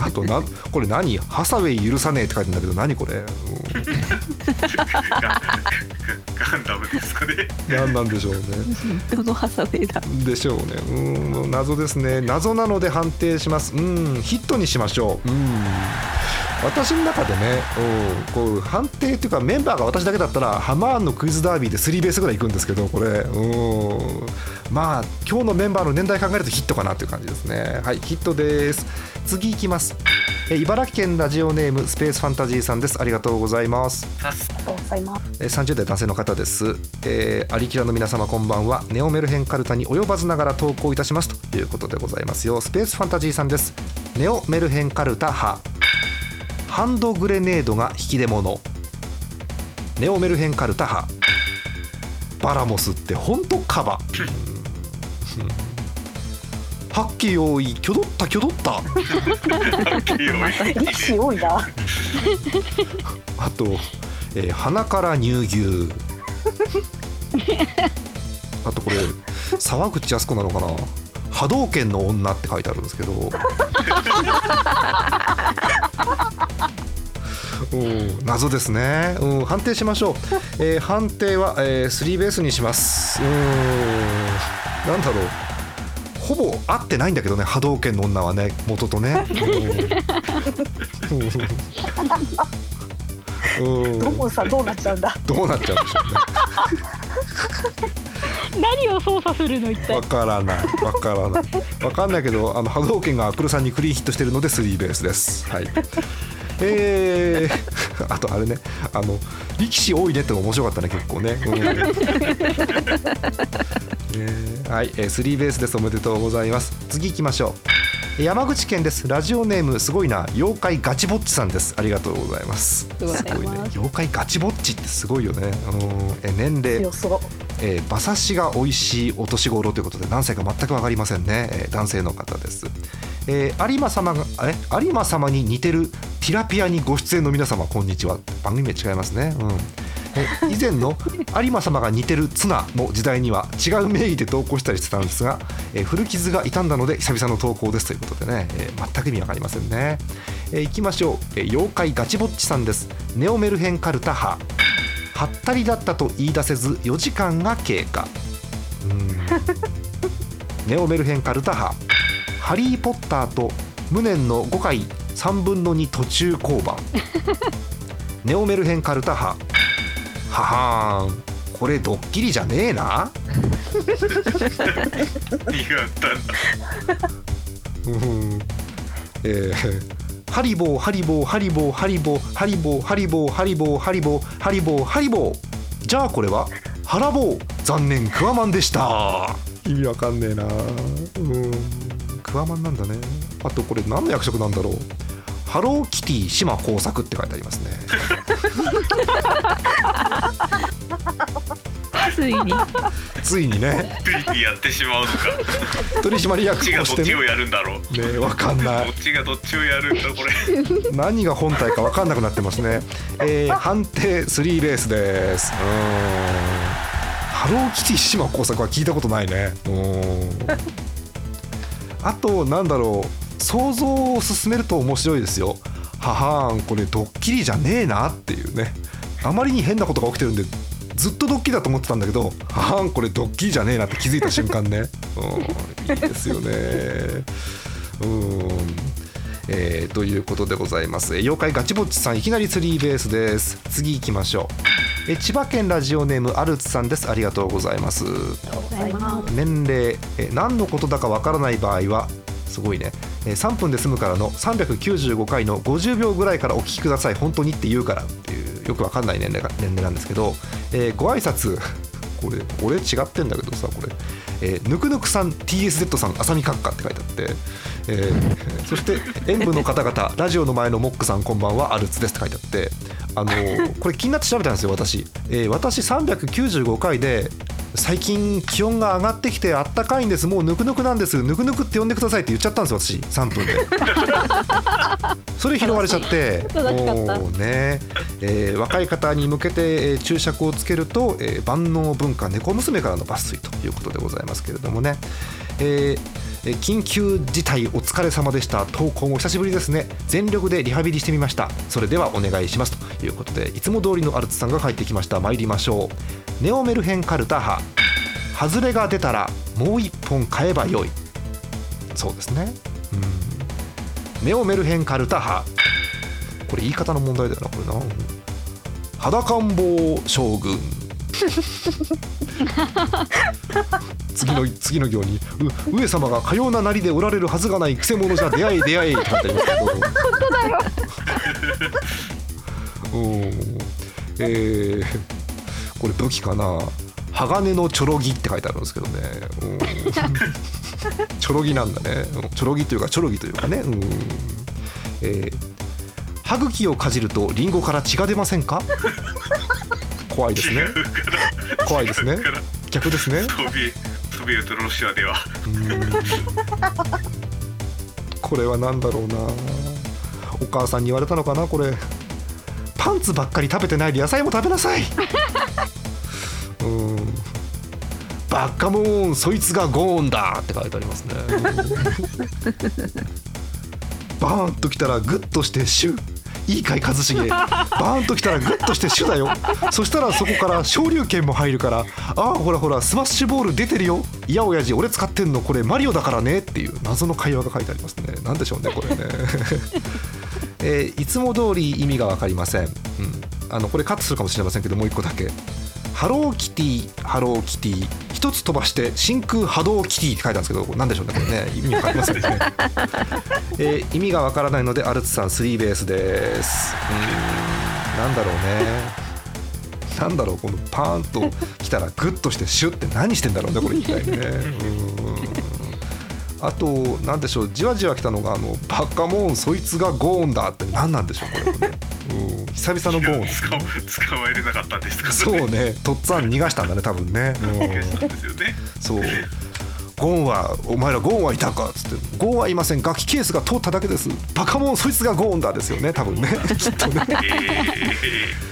Speaker 1: あとなこれ何？ハサウェイ許さねえって書いてあるんだけど何これ、うん *laughs*
Speaker 2: ガガンダムですかね。
Speaker 1: 何なんでしょうね。
Speaker 5: どのハサウェイだ。
Speaker 1: でしょうね。うん謎ですね。謎なので判定します。うんヒットにしましょう。うん。私の中でね、うん、こう判定っていうかメンバーが私だけだったらハマーンのクイズダービーでスリーベースぐらいいくんですけどこれ。うん。まあ今日のメンバーの年代考えるとヒットかなという感じですね。はいヒットです。次いきます。え茨城県ラジオネームスペースファンタジーさんです。ありがとうございます。
Speaker 4: ありがとうございます。
Speaker 1: えー30代男性の方です、えー、アリキラの皆様こんばんは。ネオメルヘンカルタに及ばずながら投稿いたします。ということでございますよ。スペースファンタジーさんです。ネオメルヘンカルタ派。ハンドグレネードが引き出物。ネオメルヘンカルタ派。バラモスって本当カバ。うん。はっけよいきょどったきょどった
Speaker 4: 力士多いな。
Speaker 1: あと、えー鼻から乳牛。*laughs* あとこれ沢口靖子なのかな？波動拳の女って書いてあるんですけど。*laughs* うん謎ですね、うん、判定しましょう、えー判定は、えースリーベースにします。うんなんだろう。ほぼ合ってないんだけどね波動拳の女はね元とね。*laughs* うんうん。
Speaker 4: ドモンさんどうなっちゃうんだ？
Speaker 1: どうなっちゃうんでしょうね。
Speaker 3: 何を操作するの一体？
Speaker 1: わからない。わからない。わかんないけどあの波動拳が黒さんにクリーンヒットしてるのでスリーベースです。はい。えー、*laughs* あとあれね。あの力士多いねっての面白かったね結構ね、うんえーはい、えースリーベースです。おめでとうございます。次行きましょう。山口県です。ラジオネームすごいな。妖怪ガチぼっちさんです。ありがとうございます。
Speaker 3: す。
Speaker 1: すごいね。妖怪ガチぼっちってすごいよね。あのーえー年齢。えー馬刺しが美味しいお年頃ということで何歳か全く分かりませんね、えー男性の方です、えー有馬様がえ有馬様に似てるティラピアにご出演の皆様こんにちは。番組名違いますね。うん。え *laughs* 以前の有馬様が似てるツナの時代には違う名義で投稿したりしてたんですが、えー古傷が傷んだので久々の投稿ですということでね、えー全く意味わかりませんね、えー行きましょう、えー妖怪ガチぼっちさんです。ネオメルヘンカルタ派はったりだったと言い出せず4時間が経過。うん。*laughs* ネオメルヘンカルタ派ハリー・ポッターと無念の5回3分の2途中降板 *laughs* ネオメルヘンカルタ派ははーん。これドッキリじゃねえな？*laughs* うん。えーハリボーハリボーハリボーハリボーハリボーハリボーハリボーハリボーハリボーハリボー。じゃあこれはハラボー。残念クワマンでした。意味わかんねえな。うん。クワマンなんだね。あとこれ何の役職なんだろう？ハローキティ島工作って書いてありますね。*laughs*
Speaker 5: ついに。
Speaker 1: ついにね。
Speaker 2: ついにやってしまうのか。
Speaker 1: 取締役
Speaker 2: どっちが
Speaker 1: としてね。
Speaker 2: どっちをやるんだろう。
Speaker 1: ねわかんない。
Speaker 2: どっちがどっちをやるんだこれ。
Speaker 1: 何が本体か分かんなくなってますね、えー判定スリーベースです。うーん。ハローキティ島工作は聞いたことないね。うーん。あとなんだろう想像を進めると面白いですよ。ははーんこれドッキリじゃねえなっていうね。あまりに変なことが起きてるんでずっとドッキリだと思ってたんだけどははーんこれドッキリじゃねえなって気づいた瞬間ね。*laughs* うんいいですよね。うん。えーということでございます。えー妖怪ガチぼっちさんいきなりスリーベースです。次行きましょう。えー千葉県ラジオネームアルツさんです。ありがとうございます。年齢えー何のことだかわからない場合はすごいね。えー3分で済むからの395回の50秒ぐらいからお聞きください。本当にって言うからっていうよくわかんない年齢が年齢なんですけど、えーご挨拶。*laughs* これ俺違ってんだけどさこれ、えーぬくぬくさん TSZ さん浅見閣下って書いてあって、えー *laughs* そして演舞の方々ラジオの前のモックさんこんばんはアルツですって書いてあって。あのーこれ気になって調べたんですよ私、えー私395回で最近気温が上がってきてあったかいんです。もうぬくぬくなんです。ぬくぬくって呼んでくださいって言っちゃったんですよ私。3分で。*laughs* それ拾われちゃって。もうね、えー若い方に向けて、えー注釈をつけると、えー万能文化猫娘からの抜粋ということでございますけれどもね、えーえ緊急事態お疲れ様でした。投稿も久しぶりですね。全力でリハビリしてみました。それではお願いします。ということでいつも通りのアルツさんが帰ってきました。参りましょう。ネオメルヘンカルタ派外れが出たらもう一本買えばよい。そうですね。うん。ネオメルヘンカルタ派これ言い方の問題だよなこれな。うん。裸ん坊将軍。*laughs* 次の次の行にう上様がかようななりでおられるはずがないくせ者じゃ出会い出会いって書いてますけど。本当だよ。*laughs* うん。えーこれ武器かな？鋼のチョロギって書いてあるんですけどね、うん、*laughs* チョロギなんだね。うん。チョロギというかチョロギというかね、うん。えー歯茎をかじるとリンゴから血が出ませんか？怖いですね。*laughs* 怖いですね。逆ですね。
Speaker 2: ソビエトロシアでは。
Speaker 1: これは何だろうな。お母さんに言われたのかなこれ。パンツばっかり食べてないで野菜も食べなさい。*laughs* うん。バッカモーンそいつがゴーンだって書いてありますね。*laughs* バーンときたらグッとしてシュいいかい一茂。バーンときたらグッとしてシュだよ。そしたらそこから昇竜拳も入るからああほらほらスマッシュボール出てるよ。いや親父俺使ってんのこれマリオだからね。っていう謎の会話が書いてありますね。なんでしょうねこれね。*laughs* えーいつも通り意味が分かりません、うん、あのこれカットするかもしれませんけどもう一個だけ。ハローキティハローキティ。一つ飛ばして真空波動キティって書いたんですけど何でしょうねこれ。ね意味わかりますね、えー意味がわからないのでアルツさんスリーベースで。すうーん。なんだろうね。なんだろうこのパーンと来たらグッとしてシュッて何してんだろうねこれ一体ね。うん。あとなんでしょうじわじわ来たのがあのバカモーンそいつがゴーンだって何なんでしょうこれね。*laughs* うん。久々のゴーン。です
Speaker 2: 使う使われなかったんですか？
Speaker 1: そうね。とっつぁん逃がしたんだね多分ね、うん。
Speaker 2: そうですよね。
Speaker 1: そう。ゴーンはお前らゴーンはいたかっつって。ゴーンはいません楽器ケースが通っただけです。バカモンそいつがゴーンだですよね多分ね。*laughs* きっとね、えー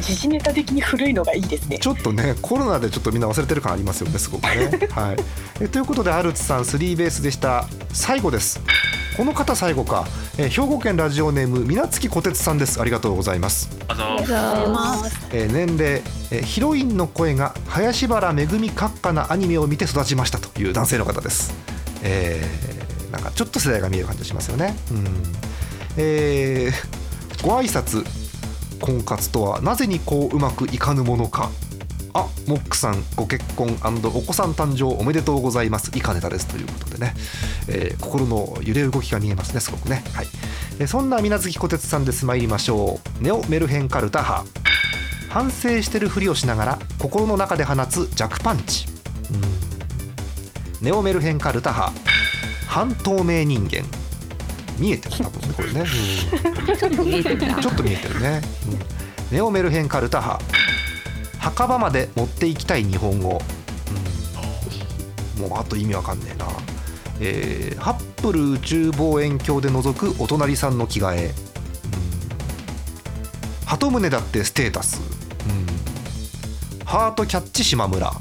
Speaker 4: 時事ネタ的に古いのがいいですね。
Speaker 1: ちょっとねコロナでちょっとみんな忘れてる感ありますよねすごくね。*laughs* はい。えということでアルツさんスリーベースでした。最後です。この方最後か、えー兵庫県ラジオネーム水月小鉄さんです。ありがとうございます。
Speaker 2: あの
Speaker 5: じゃあ
Speaker 1: えー年齢、えーヒロインの声が林原めぐみ閣下なアニメを見て育ちましたという男性の方です、えーなんかちょっと世代が見える感じがしますよね、うん。えーご挨拶婚活とはなぜにこううまくいかぬものか。あモックさんご結婚お子さん誕生おめでとうございます。以下ネタです。ということでね、えー心の揺れ動きが見えますね。すごくね。はい。えそんな水月小鉄さんです。参りましょう。ネオメルヘンカルタ派反省してるふりをしながら心の中で放つ弱パンチ。ネオメルヘンカルタ派半透明人間。見えてる多分ねこれね、うん
Speaker 5: ちょっと見えてるな。
Speaker 1: ちょっと見えてるね、うん。ネオメルヘンカルタ派墓場まで持っていきたい日本語、うん。もうあと意味わかんねえな、えーハップル宇宙望遠鏡で覗くお隣さんの着替え、うん、鳩宗だってステータス、うん。ハートキャッチ島村、うん。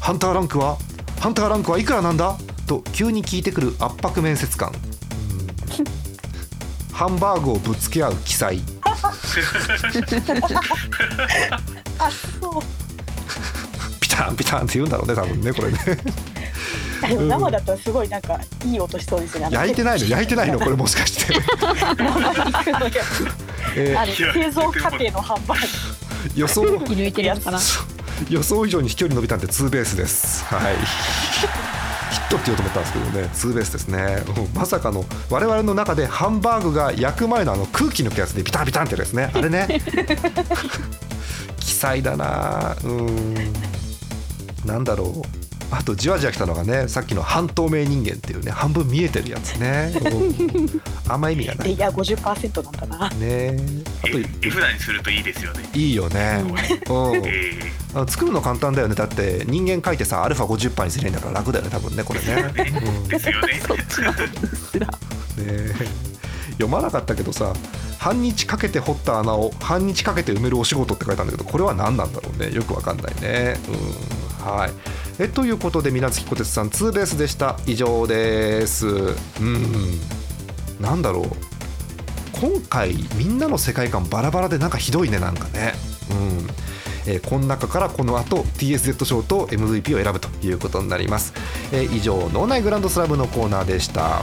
Speaker 1: ハンターランクはハンターランクはいくらなんだ？と急に聞いてくる圧迫面接官、うんハンバーグをぶつけ合う記載
Speaker 4: あそう。
Speaker 1: ピタンピタンって言うんだろうね多分ねこれね。
Speaker 4: 生だとすごいなんかいい音しそうですね。
Speaker 1: 焼いてないの焼いてないのこれもしかして、
Speaker 4: 生肉のやつ
Speaker 1: え
Speaker 4: あれ製造過程のハンバーグ。
Speaker 1: ー予想。
Speaker 3: 切り抜いてるやつかな。
Speaker 1: 予想以上に飛距離伸びたんでツーベースです。はい。ヒッとって言おうと思ったんですけどねツーベースですねうんまさかの我々の中でハンバーグが焼く前のあの空気抜くやつでビタンビタンってですねあれね奇才だなうんなんだろうあとじわじわ来たのがねさっきの半透明人間っていうね半分見えてるやつね、*laughs* うんあんま意味がない。
Speaker 4: いや50%なんだな。
Speaker 1: ね。あと
Speaker 2: え絵札にするといいですよね。
Speaker 1: いいよね、うん。作るの簡単だよね。だって人間書いてさアルファ50パーにすりゃいいんだから楽だよね多分ねこれね, *laughs*
Speaker 2: ーですよね。
Speaker 1: うん、ね読まなかったけどさ半日かけて掘った穴を半日かけて埋めるお仕事って書いたんだけどこれは何なんだろうね。よくわかんないね。うん。はい。えということで水月小鉄さんツーベースでした。以上です。うん。なんだろう。今回みんなの世界観バラバラでなんかひどいねなんかね。うん。えーこの中からこの後 TSZ 賞と MVP を選ぶということになります、えー以上脳内グランドスラムのコーナーでした。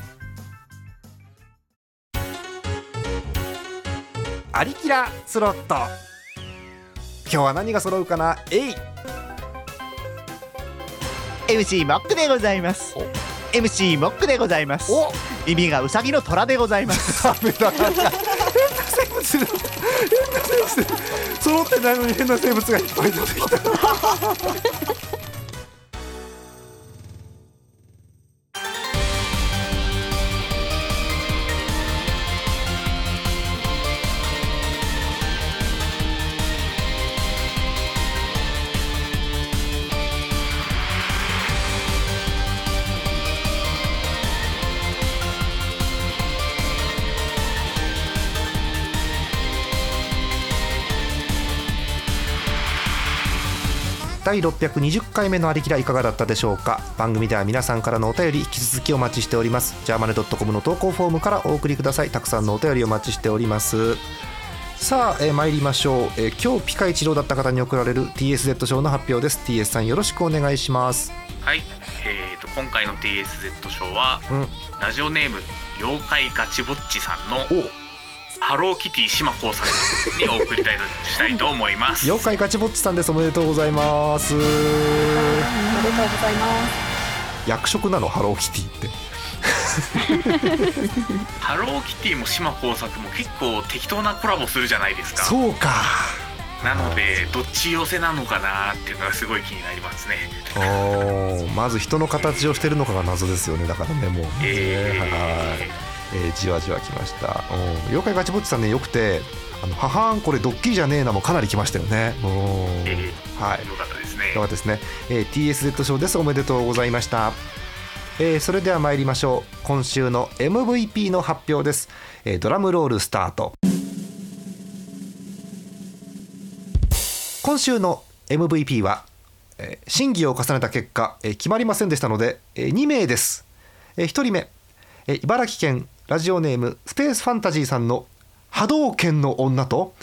Speaker 1: アリキラスロット。今日は何が揃うかな？えい。
Speaker 8: MC モックでございます。MC モックでございます。
Speaker 1: お。
Speaker 8: 耳がウサギの虎でございます。*laughs*
Speaker 1: 変な生物変な生物揃ってないのに変な生物がいっぱい出てきた第620回目のありきらいかがだったでしょうか？番組では皆さんからのお便り引き続きお待ちしております。ジャーマネドットコムの投稿フォームからお送りください。たくさんのお便りお待ちしております。さあ、えー参りましょう、えー今日ピカ一郎だった方に贈られる TSZ 賞の発表です。TS さんよろしくお願いします。
Speaker 2: はい、えー、と今回の TSZ 賞は、
Speaker 1: うん。
Speaker 2: ラジオネーム妖怪ガチぼっちさんの
Speaker 1: お
Speaker 2: ハローキティ島耕作にお送りたいとしたいと思います。
Speaker 1: 妖怪ガチぼっちさんです。おめでとうございます。
Speaker 4: おめでとうございます。
Speaker 1: 役職なの？ハローキティって。
Speaker 2: ハローキティも島耕作も結構適当なコラボするじゃないですか。
Speaker 1: そうか。
Speaker 2: なのでどっち寄せなのかなっていうのがすごい気になりますね。
Speaker 1: おー。まず人の形をしてるのかが謎ですよね。だからねもうね、
Speaker 2: えー。
Speaker 1: はい、えーじわじわきました。うん。妖怪ガチぼっちさんねよくてあの母んこれドッキリじゃねえなもかなり来ましたよね。うん。
Speaker 2: え
Speaker 1: はい。
Speaker 2: よかったですね。
Speaker 1: よかったですね、えー TSZ 賞です。おめでとうございました、えーそれでは参りましょう。今週の MVP の発表です、えードラムロールスタート。今週の MVP は、えー審議を重ねた結果、えー決まりませんでしたので、え2名です、え1人目、えー茨城県ラジオネームスペースファンタジーさんの波動拳の女と、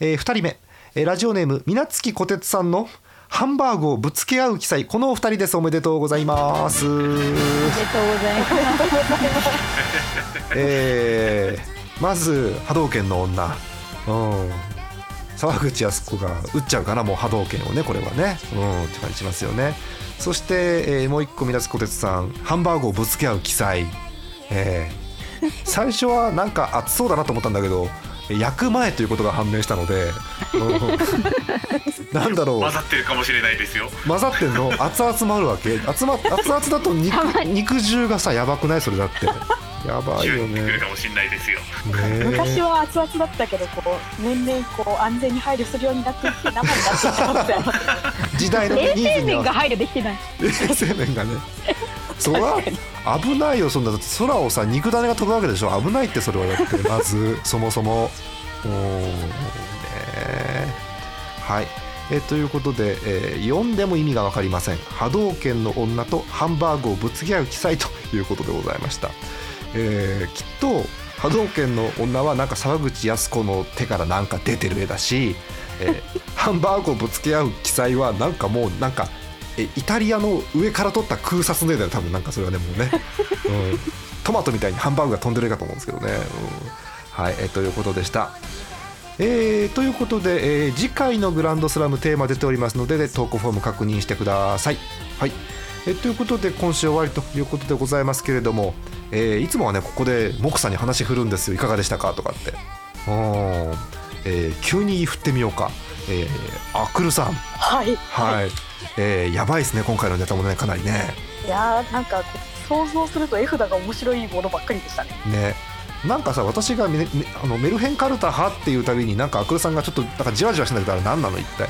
Speaker 1: え2人目、えーラジオネームみなつきこてつさんのハンバーグをぶつけ合う記載このお二人です。おめでとうございます。
Speaker 3: おめでとうございます。
Speaker 1: えーまず波動拳の女。うん。沢口靖子が打っちゃうかなもう波動拳をねこれはね。うんって感じしますよね。そして、えーもう一個水こてつさんハンバーグをぶつけ合う記載えー最初はなんか熱そうだなと思ったんだけど焼く前ということが判明したので、うん *laughs* なんだろう。
Speaker 2: 混ざってるかもしれないですよ。
Speaker 1: 混ざってんの？熱々もあるわけ？熱,、ま、熱々だと肉 *laughs* 肉汁がさやばくない？それだってやばいよ
Speaker 2: 宙に来る
Speaker 1: ね
Speaker 2: かもしれないですよ。
Speaker 1: ね
Speaker 4: 昔は熱々だったけどこう年々こう安全に配慮するようになっていって生になっていった
Speaker 1: 時代の
Speaker 3: 衛
Speaker 1: ニーズには
Speaker 3: 生面が配慮できてない。
Speaker 1: 衛生面がね。そら危ないよそんなだって空をさ肉種が飛ぶわけでしょ。危ないってそれはだってまず *laughs* そもそも。おーねはい。えということで、えー読んでも意味が分かりません。波動拳の女とハンバーグをぶつけ合う記載ということでございました、えーきっと波動拳の女はなんか沢口靖子の手からなんか出てる絵だし、えー *laughs* ハンバーグをぶつけ合う記載はなんかもうなんかえイタリアの上から撮った空撮の絵だよ多分なんかそれはねもうね、*laughs* うん、トマトみたいにハンバーグが飛んでる絵かと思うんですけどね、うん、はい、えということでした。えーということで、えー次回のグランドスラムテーマ出ておりますので投稿フォーム確認してください。はいえーということで今週終わりということでございますけれども、えーいつもはねここでモクさんに話振るんですよ。いかがでしたか？とかって。うん、えー急に振ってみようか、えー、アクルさん。
Speaker 4: はい。
Speaker 1: はい、えーやばいですね今回のネタもねかなりね。
Speaker 4: いやーなんか想像すると絵札が面白いものばっかりでしたね。
Speaker 1: ね。なんかさ私がメ,ね、あのメルヘンカルタ派っていうたびになんかアクルさんがちょっとなんかじわじわしてんだけどあれ何なの？一体。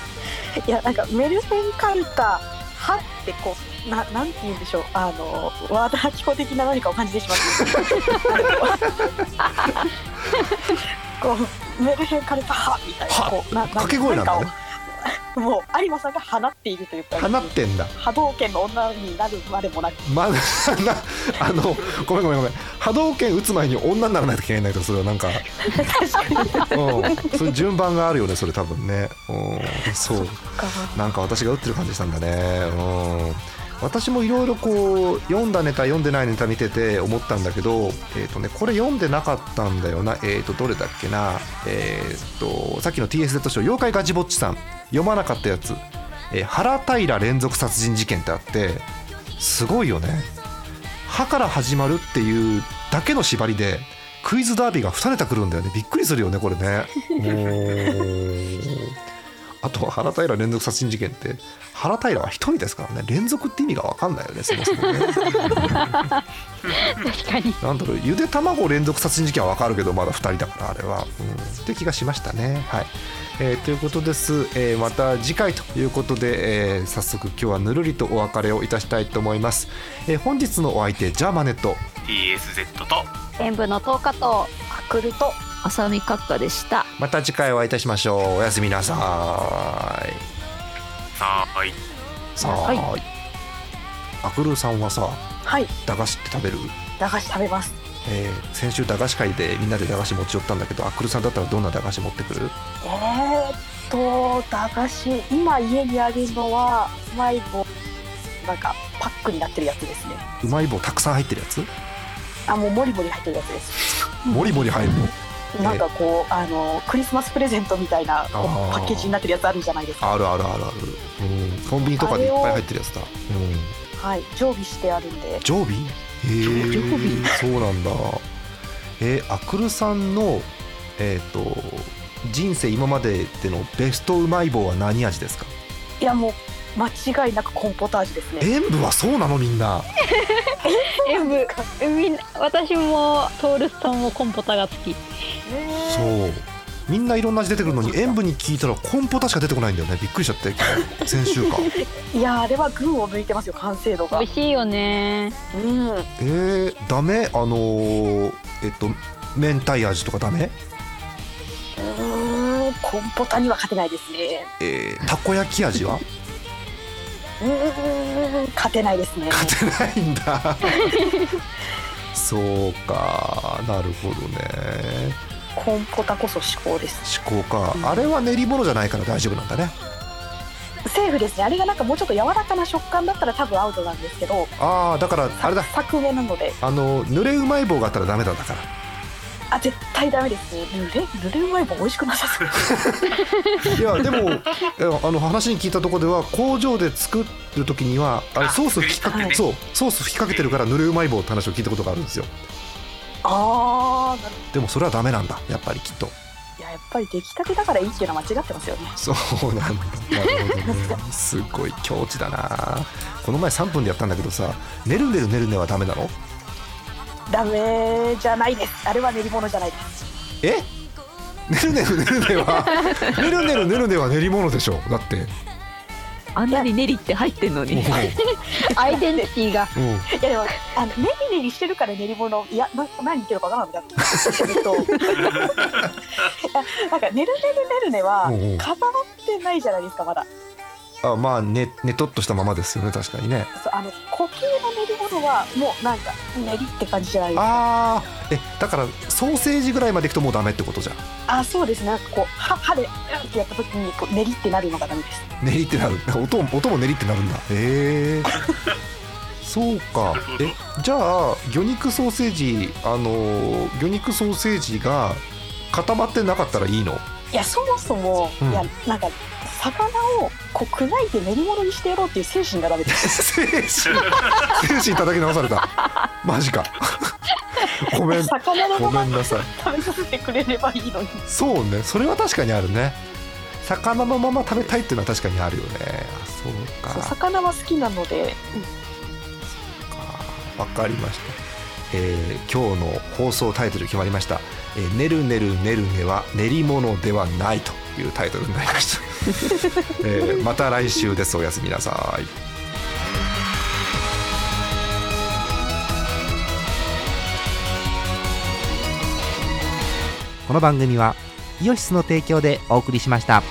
Speaker 1: *laughs*
Speaker 4: いやなんかメルヘンカルタ派ってこうななんて言うんでしょう。あの和田アキ子的な何かを感じてしまった *laughs* こうメルヘンカルタ派みたいなこうな
Speaker 1: 掛け声なんだね
Speaker 4: もう有馬さんが放っているというか
Speaker 1: 放ってんだ。
Speaker 4: 波動拳の女になるまでもなく。
Speaker 1: まだなあのごめんごめんごめん。波動拳打つ前に女にならないといけないとそれはなんか。うん。それ順番があるよねそれ多分ね。うん。そう。なんか私が打ってる感じしたんだね。うん私もいろいろこう読んだネタ読んでないネタ見てて思ったんだけど、えーとね、これ読んでなかったんだよな、えー、とどれだっけな、えー、とさっきの TSZ 賞「妖怪ガチぼっちさん」読まなかったやつ「えー原平連続殺人事件」ってあってすごいよね「歯から始まる」っていうだけの縛りでクイズダービーが2ネタくるんだよね。びっくりするよねこれね。*laughs* あとは原平連続殺人事件って原平は一人ですからね。連続って意味が分かんないよねそもそもね。*laughs*
Speaker 3: 確かに。
Speaker 1: なんだろうゆで卵連続殺人事件は分かるけどまだ2人だからあれは、うん、って気がしましたね。はい、えーということです、えーまた次回ということで、えー早速今日はぬるりとお別れをいたしたいと思います、えー本日のお相手ジャーマネット。
Speaker 2: TSZ と。
Speaker 3: 全部の10日と
Speaker 4: アクルと
Speaker 5: 浅見閣下でした。
Speaker 1: また次回お会いいたしましょう。おやすみなさい。
Speaker 2: さーい。
Speaker 1: さあ、
Speaker 4: は
Speaker 1: アクルさんはさ
Speaker 4: はい。
Speaker 1: 駄菓子って食べる、
Speaker 4: 駄菓子食べます。
Speaker 1: えー先週駄菓子会でみんなで駄菓子持ち寄ったんだけどアクルさんだったらどんな駄菓子持ってくる？
Speaker 4: えー、っと駄菓子今家にあるのはうまい棒なんかパックになってるやつですね。
Speaker 1: うまい棒たくさん入ってるやつ？
Speaker 4: あもうモリモリ入ってるやつです。
Speaker 1: モリモリ入るの？
Speaker 4: なんかこうあのクリスマスプレゼントみたいなパッケージになってるやつあるじゃないですか。
Speaker 1: あるあるあるある、うん、コンビニとかでいっぱい入ってるやつだ、うん、
Speaker 4: はい。常備してあるんで。
Speaker 1: 常備？へえ
Speaker 5: 常備？
Speaker 1: そうなんだ。えー、アクルさんのえっ、と人生今まででのベストうまい棒は何味ですか？
Speaker 4: いやもう間違いなくコーンポタージュですね。
Speaker 1: 塩分はそうなのみんな。
Speaker 3: 塩分みんな私もトールスさんもコンポタが好き。
Speaker 1: そう。みんないろんな味出てくるのに塩分に聞いたらコンポタしか出てこないんだよね。びっくりしちゃって先週か。*laughs*
Speaker 4: いやあれは群を抜いてますよ完成度が。
Speaker 3: 美味しいよね。
Speaker 4: うん。う
Speaker 1: えー、ダメ？あのー、えっと明太味とかダメ？
Speaker 4: ーんコーンポタには勝てないですね。
Speaker 1: えー、たこ焼き味は？
Speaker 4: うーん勝てないですね。
Speaker 1: 勝てないんだ。そうか。なるほどね。
Speaker 4: コーンポタこそ至高です。
Speaker 1: 思考か。あれは練り物じゃないから大丈夫なんだね。
Speaker 4: セーフですね。あれがなんかもうちょっと柔らかな食感だったら多分アウトなんですけど
Speaker 1: ああだからあれだ。
Speaker 4: サクめなので。
Speaker 1: あの濡れうまい棒があったらダメだだから
Speaker 4: あ絶対ダメですね。濡れ濡れうまい棒美味しくなさそう。
Speaker 1: いやでもあの話に聞いたところでは工場で作る時にはあれ
Speaker 2: あ
Speaker 1: ソース吹きかけ、そうソース吹きかけてるから濡れうまい棒って話を聞いたことがあるんですよ。
Speaker 4: ああなる
Speaker 1: でもそれはダメなんだやっぱりきっと。
Speaker 4: いややっぱり出来たてだからいいっていうのは間違ってますよね。
Speaker 1: そうなんだ。ね。*laughs* すごい境地だな。この前3分でやったんだけどさ「ねるねるねるね」はダメなの？
Speaker 4: ダメじゃないです。あれは練り物じゃないです。
Speaker 1: え？ねるねるねるねは？ねるねるねるねは練り物でしょ？だって。
Speaker 5: あんなに練りって入ってんのに。
Speaker 3: アイデンティティが。
Speaker 1: うん。
Speaker 4: いやでもあのネリネリしてるから練り物いやな何言ってるかわからなくなってると。*laughs* なんかねるねるねるねは
Speaker 1: うんうん。
Speaker 4: 固まってないじゃないですかまだ
Speaker 1: あまあねねとっとしたままですよね確かにね。
Speaker 4: そうあの固形の練り物はもうなんか練りって感じじゃないですか。
Speaker 1: あーえだからソーセージぐらいまでいくともうダメってことじゃん。
Speaker 4: あそうです。ねなんかこう歯歯でうんってやった時にこう練りってなるのがダメです。
Speaker 1: 練りってなる。*laughs* 音も音も練りってなるんだ。へえ *laughs* そうか。えじゃあ魚肉ソーセージあの魚肉ソーセージが固まってなかったらいいの？
Speaker 4: いやそもそも、
Speaker 1: うん。
Speaker 4: いやなんか魚をこう砕いて練り物にしてやろうっていう精神がダメです。
Speaker 1: 精神。精神叩き直された。*laughs* マジか。ごめん。
Speaker 4: 魚の
Speaker 1: ごめんなさい。
Speaker 4: 食べさせてくれればいいのに。
Speaker 1: そうね。それは確かにあるね。魚のまま食べたいっていうのは確かにあるよね。あそう
Speaker 4: そう
Speaker 1: か
Speaker 4: 魚は好きなので、
Speaker 1: わかりました、えー今日の放送タイトル決まりました「えーねるねるねるねは練り物ではない」というタイトルになりました、*laughs* えーまた来週です。おやすみなさい。
Speaker 9: この番組はイオシスの提供でお送りしました。